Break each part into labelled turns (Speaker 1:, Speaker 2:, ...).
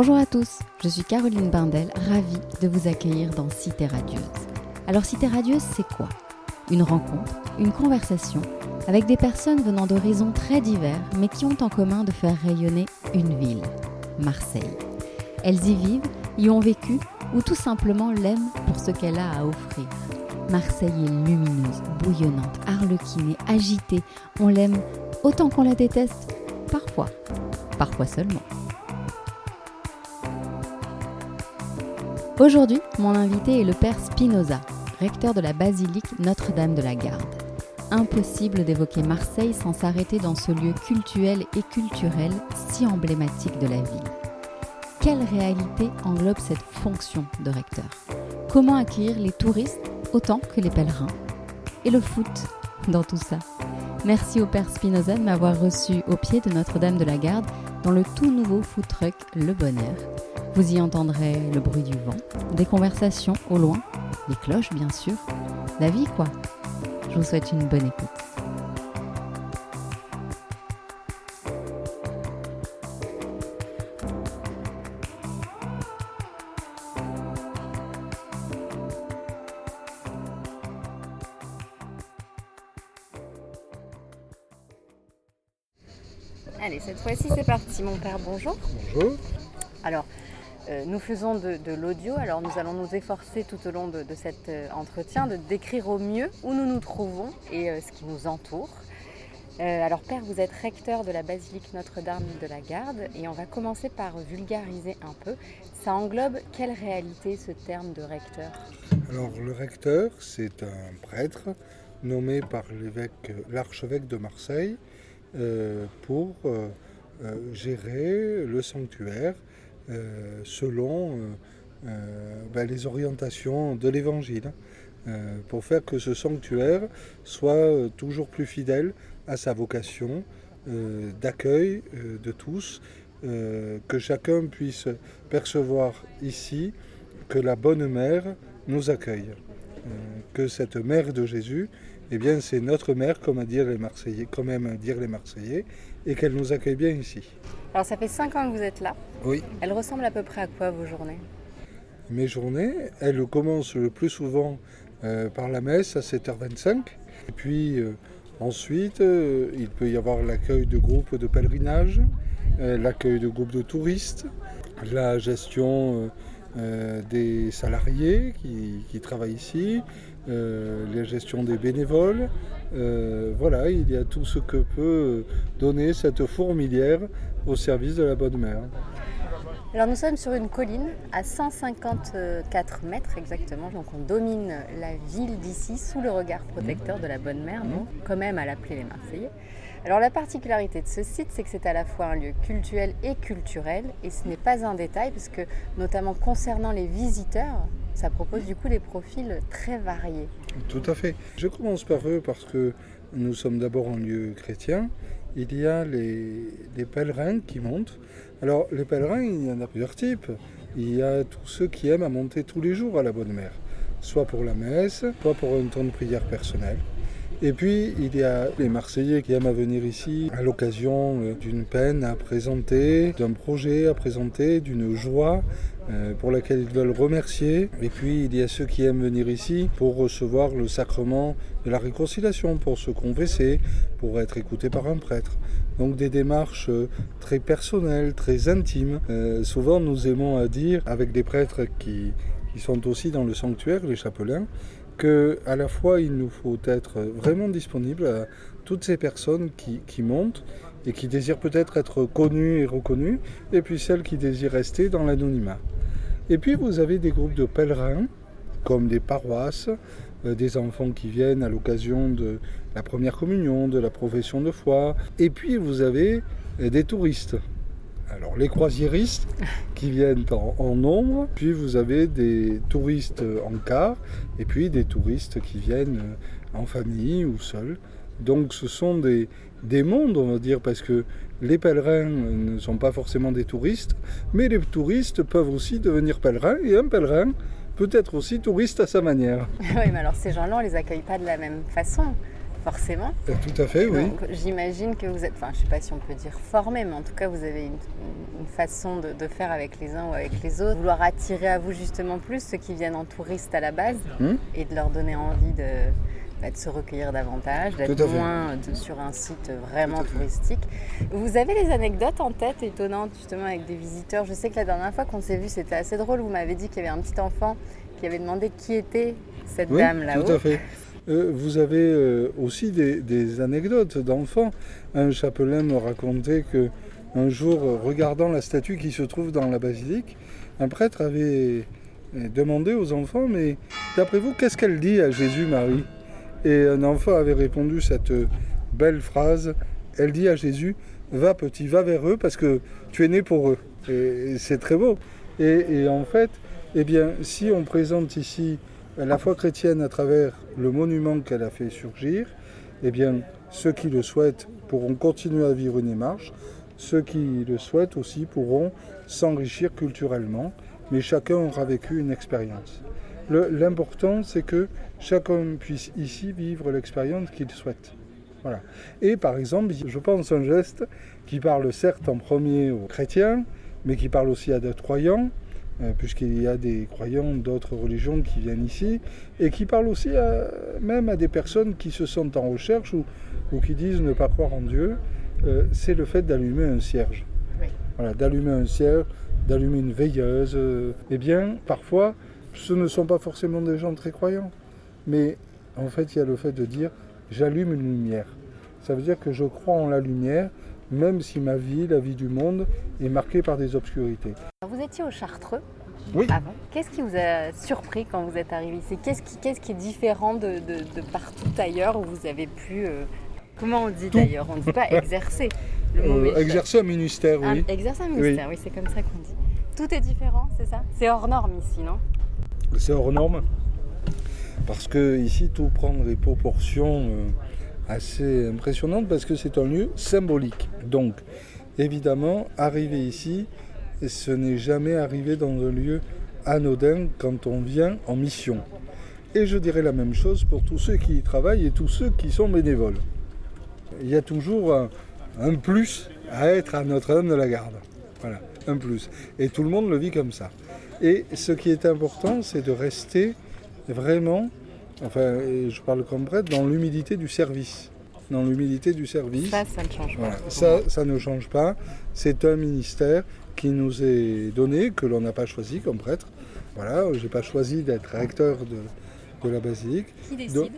Speaker 1: Bonjour à tous, je suis Caroline Bindel, ravie de vous accueillir dans Cité Radieuse. Alors Cité Radieuse, c'est quoi? Une rencontre, une conversation avec des personnes venant d'horizons très divers, mais qui ont en commun de faire rayonner une ville, Marseille. Elles y vivent, y ont vécu, ou tout simplement l'aiment pour ce qu'elle a à offrir. Marseille est lumineuse, bouillonnante, arlequinée, agitée. On l'aime autant qu'on la déteste, parfois, parfois seulement. Aujourd'hui, mon invité est le père Spinoza, recteur de la basilique Notre-Dame de la Garde. Impossible d'évoquer Marseille sans s'arrêter dans ce lieu cultuel et culturel si emblématique de la ville. Quelle réalité englobe cette fonction de recteur? Comment accueillir les touristes autant que les pèlerins? Et le foot dans tout ça? Merci au père Spinoza de m'avoir reçu au pied de Notre-Dame de la Garde dans le tout nouveau food truck Le Bonheur. Vous y entendrez le bruit du vent, des conversations au loin, les cloches bien sûr, la vie quoi. Je vous souhaite une bonne écoute. Allez, cette fois-ci c'est parti mon père, bonjour.
Speaker 2: Bonjour.
Speaker 1: Alors, nous faisons de, l'audio, alors nous allons nous efforcer tout au long de, cet euh, entretien de décrire au mieux où nous nous trouvons et euh, ce qui nous entoure. Euh, alors Père, vous êtes recteur de la basilique Notre-Dame de la Garde et on va commencer par vulgariser un peu. Ça englobe quelle réalité ce terme de recteur?
Speaker 2: Alors le recteur, c'est un prêtre nommé par l'archevêque de Marseille euh, pour euh, euh, gérer le sanctuaire euh, selon euh, euh, ben, les orientations de l'évangile, euh, pour faire que ce sanctuaire soit euh, toujours plus fidèle à sa vocation euh, d'accueil euh, de tous, euh, que chacun puisse percevoir ici que la bonne mère nous accueille, Euh, que cette mère de Jésus, eh bien c'est notre mère, comme, à dire les Marseillais, comme aiment dire les Marseillais, et qu'elle nous accueille bien ici.
Speaker 1: Alors ça fait 5 ans que vous êtes là.
Speaker 2: Oui.
Speaker 1: Elle ressemble à peu près à quoi vos journées?
Speaker 2: Mes journées, elles commencent le plus souvent euh, par la messe à 7h25. Et puis euh, ensuite, euh, il peut y avoir l'accueil de groupes de pèlerinage, l'accueil de groupes de touristes, la gestion des salariés qui, qui travaillent ici, la gestion des bénévoles. Euh, voilà, il y a tout ce que peut donner cette fourmilière au service de la bonne mère.
Speaker 1: Alors nous sommes sur une colline à 154 mètres exactement, donc on domine la ville d'ici sous le regard protecteur de la Bonne Mère, donc quand même à l'appeler les Marseillais. Alors la particularité de ce site, c'est que c'est à la fois un lieu cultuel et culturel, et ce n'est pas un détail, parce que notamment concernant les visiteurs, ça propose du coup des profils très variés.
Speaker 2: Tout à fait. Je commence par eux parce que nous sommes d'abord un lieu chrétien. Il y a les, pèlerins qui montent. Alors, les pèlerins, il y en a plusieurs types. Il y a tous ceux qui aiment à monter tous les jours à la Bonne Mère, soit pour la messe, soit pour un temps de prière personnel. Et puis, il y a les Marseillais qui aiment à venir ici à l'occasion euh, d'une peine à présenter, d'un projet à présenter, d'une joie pour laquelle ils veulent remercier. Et puis, il y a ceux qui aiment venir ici pour recevoir le sacrement de la réconciliation, pour se confesser, pour être écoutés par un prêtre. Donc des démarches euh, très personnelles, très intimes. Euh, souvent, nous aimons à dire, avec des prêtres qui, sont aussi dans le sanctuaire, les chapelains, que à la fois il nous faut être vraiment disponible à toutes ces personnes qui montent et qui désirent peut-être être connues et reconnues, et puis celles qui désirent rester dans l'anonymat. Et puis vous avez des groupes de pèlerins, comme des paroisses, euh, des enfants qui viennent à l'occasion de la première communion, de la profession de foi, et puis vous avez euh, des touristes. Alors les croisiéristes qui viennent en, nombre, puis vous avez des touristes en car, et puis des touristes qui viennent euh, en famille ou seuls. Donc ce sont des, des mondes, on va dire, parce que les pèlerins ne sont pas forcément des touristes, mais les touristes peuvent aussi devenir pèlerins, et un pèlerin peut être aussi touriste à sa manière.
Speaker 1: oui, mais alors ces gens-là, on les accueille pas de la même façon. forcément.
Speaker 2: Euh, tout à fait, oui.
Speaker 1: J'imagine que vous êtes, enfin, je ne sais pas si on peut dire formé, mais en tout cas, vous avez une, façon de, faire avec les uns ou avec les autres, vouloir attirer à vous justement plus ceux qui viennent en touriste à la base hmm. et de leur donner envie de, de se recueillir davantage, d'être moins sur un site vraiment touristique. Vous avez les anecdotes en tête étonnantes justement avec des visiteurs? Je sais que la dernière fois qu'on s'est vu, c'était assez drôle. Vous m'avez dit qu'il y avait un petit enfant qui avait demandé qui était cette dame là-haut.
Speaker 2: Tout à fait. Euh, vous avez euh, aussi des, anecdotes d'enfants. Un chapelain me racontait que un jour, regardant la statue qui se trouve dans la basilique, un prêtre avait demandé aux enfants, mais d'après vous, qu'est-ce qu'elle dit à Jésus-Marie? Et un enfant avait répondu cette belle phrase, elle dit à Jésus, va petit, va vers eux parce que tu es né pour eux. Et, c'est très beau. Et, en fait, eh bien, si on présente ici la foi chrétienne à travers le monument qu'elle a fait surgir, eh bien, ceux qui le souhaitent pourront continuer à vivre une démarche, ceux qui le souhaitent aussi pourront s'enrichir culturellement, mais chacun aura vécu une expérience. L'important, c'est que chacun puisse ici vivre l'expérience qu'il souhaite. Voilà. Et par exemple, je pense un geste qui parle certes en premier aux chrétiens, mais qui parle aussi à des croyants, euh, puisqu'il y a des croyants d'autres religions qui viennent ici, et qui parlent aussi même à des personnes qui se sentent en recherche ou, qui disent ne pas croire en Dieu, euh, c'est le fait d'allumer un cierge. Voilà, d'allumer un cierge, d'allumer une veilleuse. Euh, eh bien, parfois, ce ne sont pas forcément des gens très croyants, mais en fait, il y a le fait de dire j'allume une lumière. Ça veut dire que je crois en la lumière, même si ma vie, la vie du monde, est marquée par des obscurités.
Speaker 1: Vous étiez au Chartreux
Speaker 2: oui.
Speaker 1: avant. Qu'est-ce qui vous a surpris quand vous êtes arrivé ici? Qu'est-ce qui, qui, est différent de, partout ailleurs où vous avez pu... Euh, comment on dit d'ailleurs? On ne dit pas exercer.
Speaker 2: Euh, exercer un ministère, oui.
Speaker 1: exercer un ministère, oui, c'est comme ça qu'on dit. Tout est différent, c'est ça? C'est hors norme ici, non?
Speaker 2: C'est hors norme. Parce que ici, tout prend des proportions... Euh, assez impressionnante parce que c'est un lieu symbolique. Donc, évidemment, arriver ici, ce n'est jamais arrivé dans un lieu anodin quand on vient en mission. Et je dirais la même chose pour tous ceux qui y travaillent et tous ceux qui sont bénévoles. Il y a toujours un, plus à être à Notre-Dame de la Garde. Voilà, un plus. Et tout le monde le vit comme ça. Et ce qui est important, c'est de rester vraiment enfin, je parle comme prêtre, dans l'humilité du service. Dans l'humilité du service.
Speaker 1: Ça, ça ne change pas.
Speaker 2: Ça, ça ne change pas. C'est un ministère qui nous est donné, que l'on n'a pas choisi comme prêtre. Voilà, je n'ai pas choisi d'être recteur de, la basilique.
Speaker 1: Qui décide?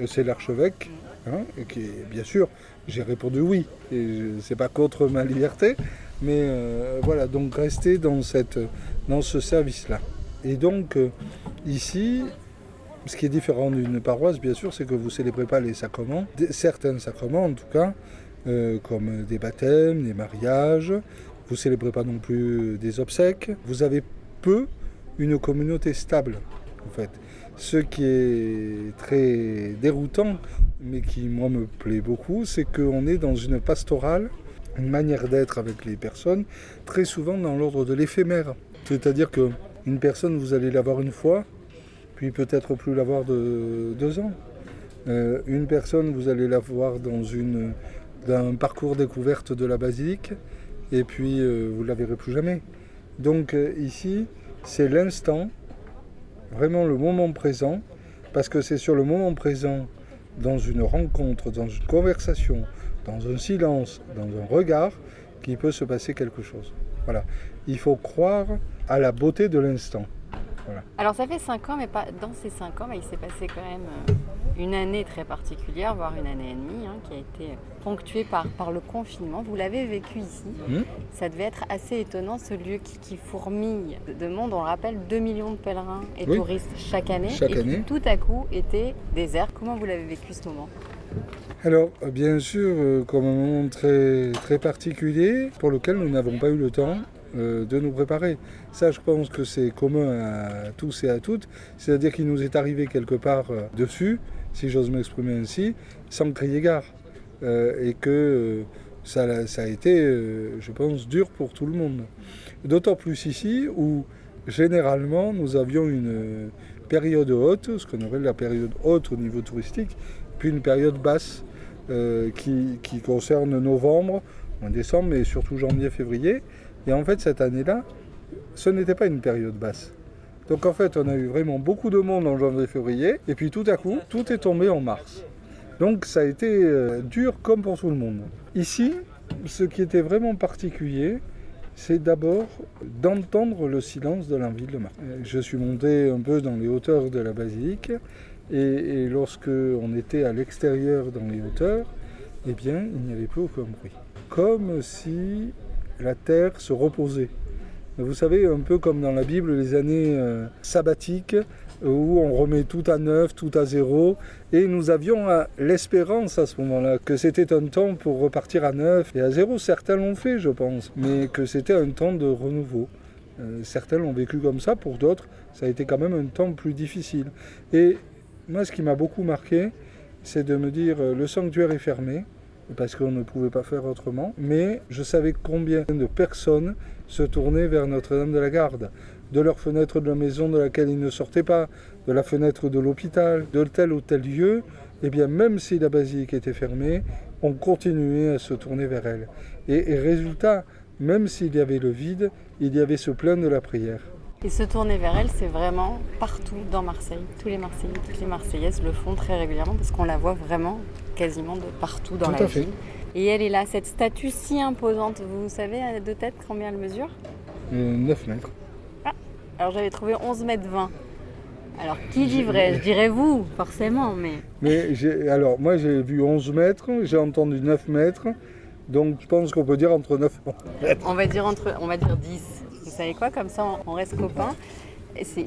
Speaker 2: euh, C'est l'archevêque, hein, qui, bien sûr, j'ai répondu oui. Et c'est pas contre ma liberté, mais euh, voilà, donc rester dans, cette, dans ce service-là. Et donc, euh, ici, ce qui est différent d'une paroisse, bien sûr, c'est que vous célébrez pas les sacrements, certains sacrements en tout cas, euh, comme des baptêmes, des mariages. Vous ne célébrez pas non plus des obsèques. Vous avez peu une communauté stable, en fait. Ce qui est très déroutant, mais qui, moi, me plaît beaucoup, c'est qu'on est dans une pastorale, une manière d'être avec les personnes, très souvent dans l'ordre de l'éphémère. C'est-à-dire qu'une personne, vous allez la voir une fois, puis peut-être plus l'avoir de deux ans. Euh, une personne, vous allez la voir dans, une, un parcours découverte de la basilique, et puis euh, vous ne la verrez plus jamais. Donc euh, ici, c'est l'instant, vraiment le moment présent, parce que c'est sur le moment présent, dans une rencontre, dans une conversation, dans un silence, dans un regard, qu'il peut se passer quelque chose. Voilà. Il faut croire à la beauté de l'instant.
Speaker 1: Alors ça fait 5 ans, mais pas, dans ces 5 ans, il s'est passé quand même euh, une année très particulière, voire une année et demie, hein, qui a été ponctuée par, par le confinement. Vous l'avez vécu ici. Hmm. Ça devait être assez étonnant, ce lieu qui, fourmille de monde. On le rappelle, 2 millions de pèlerins et touristes chaque année.
Speaker 2: Chaque
Speaker 1: et tout à coup était désert. Comment vous l'avez vécu ce moment?
Speaker 2: Alors, bien sûr, euh, comme un moment très, très particulier pour lequel nous n'avons pas eu le temps euh, de nous préparer. Ça, je pense que c'est commun à tous et à toutes. C'est-à-dire qu'il nous est arrivé quelque part euh, dessus, si j'ose m'exprimer ainsi, sans crier gare. Et que ça, a été, je pense, dur pour tout le monde. D'autant plus ici où, généralement, nous avions une période haute, ce qu'on appelle la période haute au niveau touristique, une période basse qui, qui, concerne novembre, décembre, mais surtout janvier, février. Et en fait, cette année-là, ce n'était pas une période basse. Donc en fait, on a eu vraiment beaucoup de monde en janvier-février, et puis tout à coup, tout est tombé en mars. Donc ça a été euh, dur comme pour tout le monde. Ici, ce qui était vraiment particulier, c'est d'abord d'entendre le silence de l'envie de Marseille. Euh, je suis monté un peu dans les hauteurs de la basilique, et, et lorsque on était à l'extérieur dans les hauteurs, eh bien, il n'y avait plus aucun bruit. Comme si la terre se reposait. Vous savez, un peu comme dans la Bible, les années euh, sabbatiques, où on remet tout à neuf, tout à zéro. Et nous avions euh, l'espérance à ce moment-là que c'était un temps pour repartir à neuf et à zéro. Certains l'ont fait, je pense, mais que c'était un temps de renouveau. Euh, certains l'ont vécu comme ça, pour d'autres, ça a été quand même un temps plus difficile. Et moi, ce qui m'a beaucoup marqué, c'est de me dire, le sanctuaire est fermé, parce qu'on ne pouvait pas faire autrement, mais je savais combien de personnes se tournaient vers Notre-Dame de la Garde, de leur fenêtre de la maison de laquelle ils ne sortaient pas, de la fenêtre de l'hôpital, de tel ou tel lieu, et eh bien même si la basilique était fermée, on continuait à se tourner vers elle. Et, et résultat, même s'il y avait le vide, il y avait ce plein de la prière.
Speaker 1: Et se tourner vers elle, c'est vraiment partout dans Marseille. Tous les Marseillais, toutes les Marseillaises le font très régulièrement parce qu'on la voit vraiment quasiment de partout dans la ville. Et elle est là, cette statue si imposante. Vous savez de tête combien elle mesure?
Speaker 2: 9 euh, mètres.
Speaker 1: Ah, alors j'avais trouvé 11 mètres 20. Alors qui dit vrai Je dirais vous, forcément, mais...
Speaker 2: Mais alors moi j'ai vu 11 mètres, j'ai entendu 9 mètres, donc je pense qu'on peut dire entre 9
Speaker 1: mètres. On va dire, entre, on va dire 10 vous savez quoi, comme ça on reste copains. C'est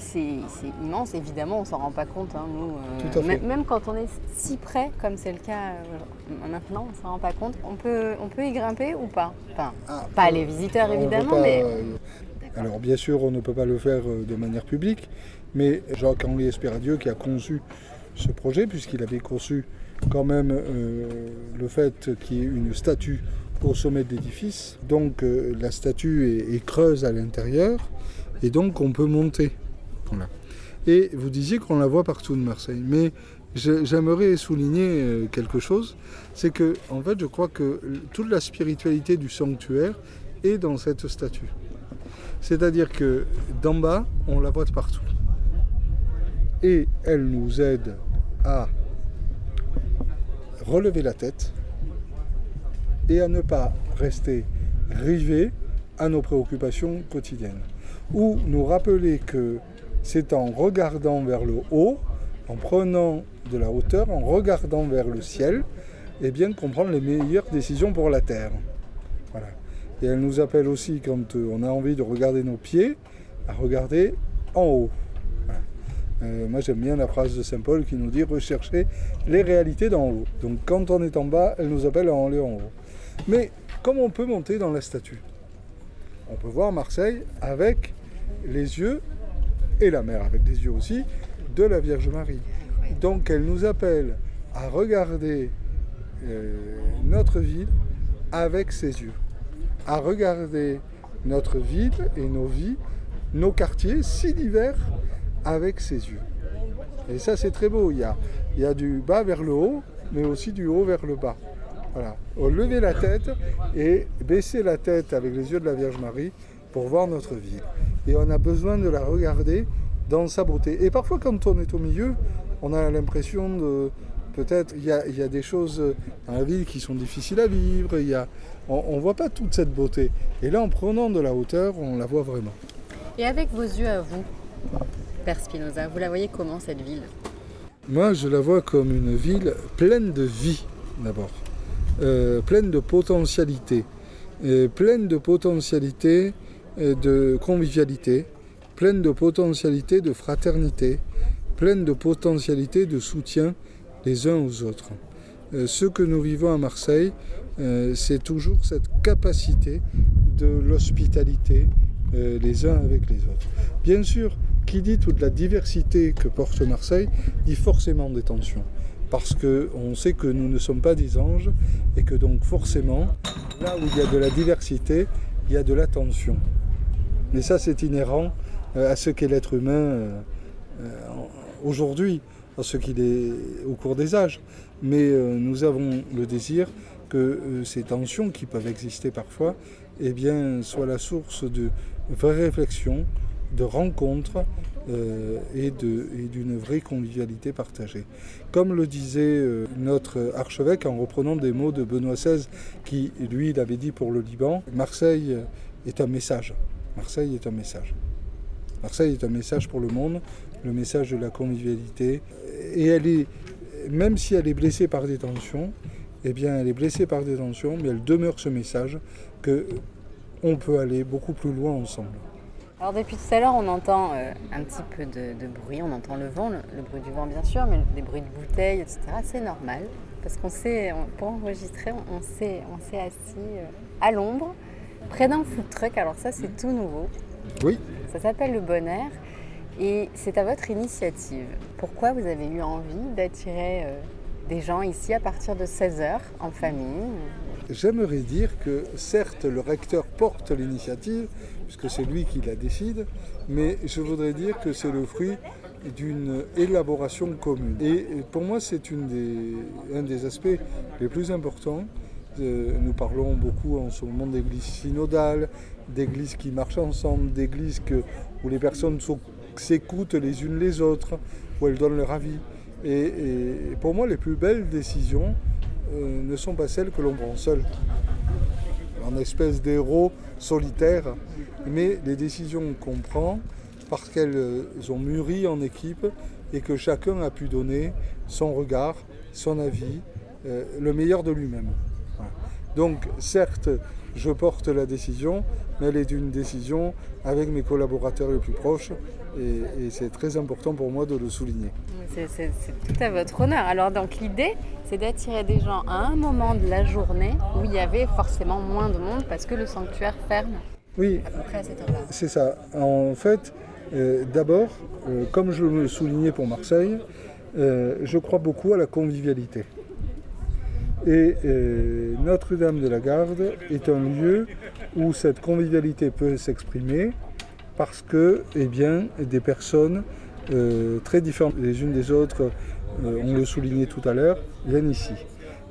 Speaker 1: immense, évidemment, on s'en rend pas compte. Hein, nous, euh, même quand on est si près, comme c'est le cas euh, maintenant, on s'en rend pas compte. On peut, on peut y grimper ou pas? Enfin, ah, pas les visiteurs évidemment, mais. Euh,
Speaker 2: alors bien sûr, on ne peut pas le faire de manière publique, mais Jacques-Henri Espéradieu qui a conçu ce projet, puisqu'il avait conçu quand même le fait qu'il y ait une statue au sommet de l'édifice. Donc euh, la statue est, creuse à l'intérieur et donc on peut monter. Et vous disiez qu'on la voit partout de Marseille. Mais j'aimerais souligner euh, quelque chose, c'est que en fait je crois que toute la spiritualité du sanctuaire est dans cette statue. C'est-à-dire que d'en bas, on la voit de partout. Et elle nous aide à relever la tête, et à ne pas rester rivés à nos préoccupations quotidiennes. Ou nous rappeler que c'est en regardant vers le haut, en prenant de la hauteur, en regardant vers le ciel, et eh bien qu'on prend les meilleures décisions pour la terre. Voilà. Et elle nous appelle aussi, quand on a envie de regarder nos pieds, à regarder en haut. Euh, moi j'aime bien la phrase de Saint Paul qui nous dit rechercher les réalités d'en haut. Donc quand on est en bas, elle nous appelle à aller en haut. Mais comme on peut monter dans la statue On peut voir Marseille avec les yeux, et la mer avec les yeux aussi, de la Vierge Marie. Donc elle nous appelle à regarder euh, notre ville avec ses yeux, à regarder notre ville et nos vies, nos quartiers si divers avec ses yeux. Et ça c'est très beau, il y, a, il y a du bas vers le haut, mais aussi du haut vers le bas. Voilà. Lever la tête et baisser la tête avec les yeux de la Vierge Marie pour voir notre ville. Et on a besoin de la regarder dans sa beauté. Et parfois, quand on est au milieu, on a l'impression de. Peut-être, il y, a, des choses dans la ville qui sont difficiles à vivre, y a, on ne voit pas toute cette beauté. Et là, en prenant de la hauteur, on la voit vraiment.
Speaker 1: Et avec vos yeux à vous, Père Spinoza, vous la voyez comment cette ville?
Speaker 2: Moi, je la vois comme une ville pleine de vie, d'abord. Euh, pleine de potentialités, pleine de potentialités euh, de convivialité, pleine de potentialités de fraternité, pleine de potentialités de soutien les uns aux autres. Euh, ce que nous vivons à Marseille, c'est toujours cette capacité de l'hospitalité les uns avec les autres. Bien sûr, qui dit toute la diversité que porte Marseille, dit forcément des tensions parce qu'on sait que nous ne sommes pas des anges et que donc forcément, là où il y a de la diversité, il y a de l'attention. Mais ça, c'est inhérent euh, à ce qu'est l'être humain euh, euh, aujourd'hui. ce qu'il est au cours des âges. Mais nous avons le désir que ces tensions qui peuvent exister parfois eh bien, soient la source de vraies réflexions, de rencontres euh, et d'une vraie convivialité partagée. Comme le disait euh, notre archevêque en reprenant des mots de Benoît XVI, qui lui l'avait dit pour le Liban, Marseille est un message. Marseille est un message. Marseille est un message pour le monde, le message de la convivialité. Et elle est, même si elle est blessée par des tensions, eh bien elle est blessée par des tensions, mais elle demeure ce message que on peut aller beaucoup plus loin ensemble.
Speaker 1: Alors depuis tout à l'heure, on entend euh, un petit peu de, bruit, on entend le vent, le, bruit du vent bien sûr, mais des bruits de bouteilles, etc. C'est normal, parce qu'on sait, pour enregistrer, on s'est on assis euh, à l'ombre, près d'un food truck. Alors ça, c'est tout nouveau.
Speaker 2: Oui.
Speaker 1: Ça s'appelle le Bon Air, et c'est à votre initiative. Pourquoi vous avez eu envie d'attirer euh, des gens ici à partir de 16h en famille?
Speaker 2: J'aimerais dire que certes le recteur porte l'initiative, puisque c'est lui qui la décide, mais je voudrais dire que c'est le fruit d'une élaboration commune. Et pour moi, c'est un des aspects les plus importants. Euh, nous parlons beaucoup en ce moment d'églises synodales, d'églises qui marchent ensemble, d'églises où les personnes s'écoutent les unes les autres, où elles donnent leur avis. Et, pour moi, les plus belles décisions euh, ne sont pas celles que l'on prend seul, en espèce d'héros solitaires, mais les décisions qu'on prend parce qu'elles euh, ont mûri en équipe et que chacun a pu donner son regard, son avis, euh, le meilleur de lui-même. Donc certes, je porte la décision, mais elle est une décision avec mes collaborateurs les plus proches et, c'est très important pour moi de le souligner.
Speaker 1: C'est tout à votre honneur. Alors donc l'idée, c'est d'attirer des gens à un moment de la journée où il y avait forcément moins de monde parce que le sanctuaire ferme.
Speaker 2: Oui, c'est ça. En fait, euh, d'abord, euh, comme je le soulignais pour Marseille, euh, je crois beaucoup à la convivialité. Et Notre-Dame de la Garde est un lieu où cette convivialité peut s'exprimer parce que eh bien, des personnes très différentes les unes des autres, on le soulignait tout à l'heure, viennent ici.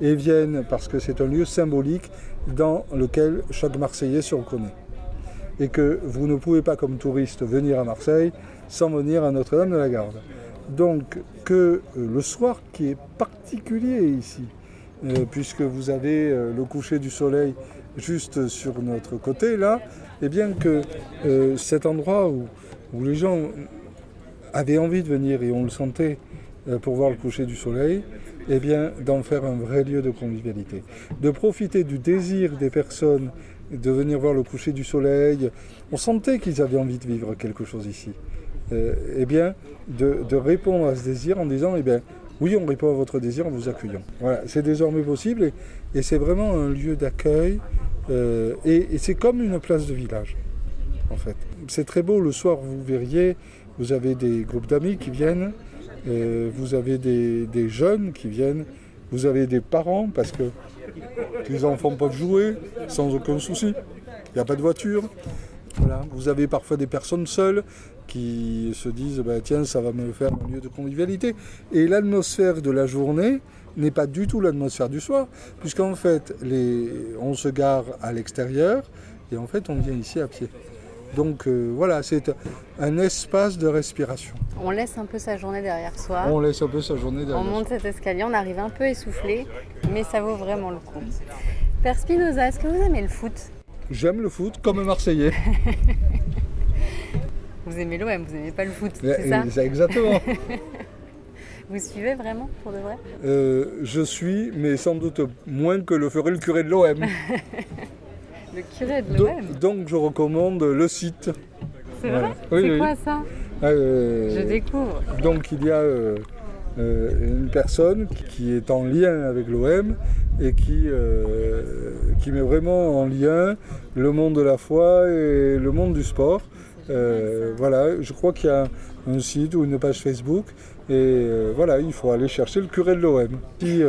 Speaker 2: Et viennent parce que c'est un lieu symbolique dans lequel chaque Marseillais se reconnaît et que vous ne pouvez pas comme touriste venir à Marseille sans venir à Notre-Dame de la Garde. Donc que euh, le soir qui est particulier ici, euh, puisque vous avez euh, le coucher du soleil juste sur notre côté là, et eh bien que cet endroit où, les gens avaient envie de venir et on le sentait pour voir le coucher du soleil, et eh bien d'en faire un vrai lieu de convivialité, de profiter du désir des personnes de venir voir le coucher du soleil. On sentait qu'ils avaient envie de vivre quelque chose ici. Euh, eh bien, de, répondre à ce désir en disant, eh bien, oui, on répond à votre désir en vous accueillant. Voilà, c'est désormais possible et, c'est vraiment un lieu d'accueil euh, et, c'est comme une place de village, en fait. C'est très beau, le soir, vous verriez, vous avez des groupes d'amis qui viennent, euh, vous avez des, des jeunes qui viennent, vous avez des parents parce que les enfants peuvent jouer sans aucun souci. Il n'y a pas de voiture. Vous avez parfois des personnes seules qui se disent bah, tiens, ça va me faire un lieu de convivialité. Et l'atmosphère de la journée n'est pas du tout l'atmosphère du soir, puisqu'en fait, les... on se gare à l'extérieur et en fait, on vient ici à pied. Donc euh, voilà, c'est un espace de respiration.
Speaker 1: On laisse un peu sa journée derrière soi.
Speaker 2: On laisse un peu sa journée derrière
Speaker 1: On monte cet escalier, on arrive un peu essoufflé, mais ça vaut vraiment le coup. Père Spinoza, est-ce que vous aimez le foot?
Speaker 2: J'aime le foot comme un Marseillais.
Speaker 1: vous aimez l'OM, vous n'aimez pas le foot, c'est ça
Speaker 2: Exactement.
Speaker 1: vous suivez vraiment pour de vrai
Speaker 2: euh, Je suis, mais sans doute moins que le ferait le curé de l'OM.
Speaker 1: Le curé de l'OM
Speaker 2: Donc je recommande le site.
Speaker 1: C'est vrai C'est quoi ça ah, euh, Je découvre.
Speaker 2: Donc il y a euh, euh, une personne qui est en lien avec l'OM et qui, qui met vraiment en lien le monde de la foi et le monde du sport. Voilà, je crois qu'il y a un site ou une page Facebook et voilà, il faut aller chercher le curé de l'OM. Si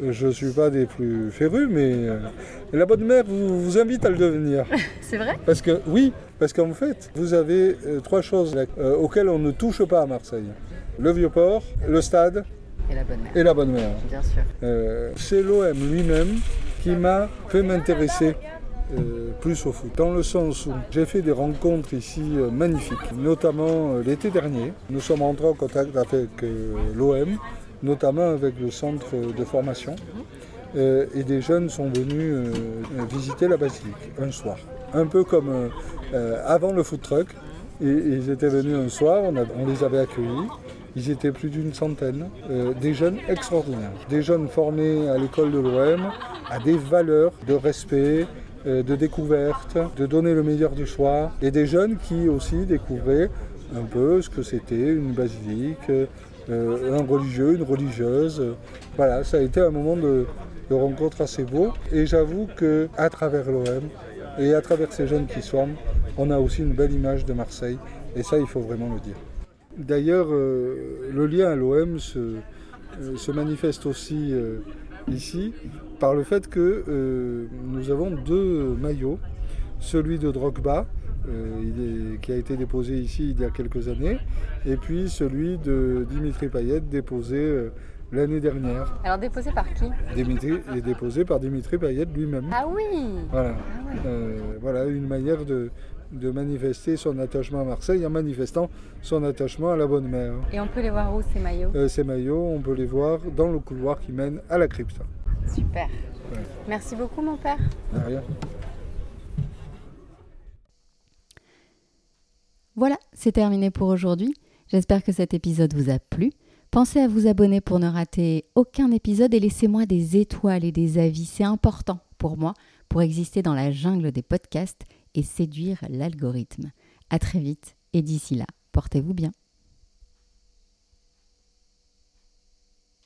Speaker 2: je ne suis pas des plus férus, mais la bonne mère vous, invite à le devenir.
Speaker 1: C'est vrai?
Speaker 2: Parce que oui, parce qu'en fait, vous avez euh, trois choses euh, auxquelles on ne touche pas à Marseille. le Vieux-Port, le Stade
Speaker 1: et la Bonne Mère.
Speaker 2: Et la Bonne Mère.
Speaker 1: Bien sûr.
Speaker 2: Euh, c'est l'OM lui-même qui m'a fait m'intéresser euh, plus au foot, dans le sens où j'ai fait des rencontres ici euh, magnifiques, notamment l'été dernier. Nous sommes entrés en contact avec l'OM, notamment avec le centre de formation. et des jeunes sont venus visiter la basilique un soir. Un peu comme avant le food truck. Ils étaient venus un soir, on les avait accueillis. Ils étaient plus d'une centaine, euh, des jeunes extraordinaires, des jeunes formés à l'école de l'OM, à des valeurs de respect, euh, de découverte, de donner le meilleur du soir, et des jeunes qui aussi découvraient un peu ce que c'était une basilique, euh, un religieux, une religieuse. Voilà, ça a été un moment de, rencontre assez beau. Et j'avoue qu'à travers l'OM et à travers ces jeunes qui forment, on a aussi une belle image de Marseille. Et ça, il faut vraiment le dire. D'ailleurs, euh, le lien à l'OM euh, se, manifeste aussi euh, ici par le fait que nous avons deux maillots. Celui de Drogba, qui a été déposé ici il y a quelques années, et puis celui de Dimitri Payet, déposé l'année dernière.
Speaker 1: Alors déposé par qui?
Speaker 2: Dimitri est déposé par Dimitri Payet lui-même.
Speaker 1: Ah oui
Speaker 2: Voilà. Ah voilà une manière de, de manifester son attachement à Marseille en manifestant son attachement à la Bonne Mère.
Speaker 1: Et on peut les voir où ces maillots?
Speaker 2: Euh, Ces maillots, on peut les voir dans le couloir qui mène à la crypte.
Speaker 1: Super. Merci beaucoup mon père.
Speaker 2: rien.
Speaker 3: Voilà, c'est terminé pour aujourd'hui. J'espère que cet épisode vous a plu. Pensez à vous abonner pour ne rater aucun épisode et laissez-moi des étoiles et des avis. C'est important pour moi pour exister dans la jungle des podcasts et séduire l'algorithme. À très vite et d'ici là, portez-vous bien.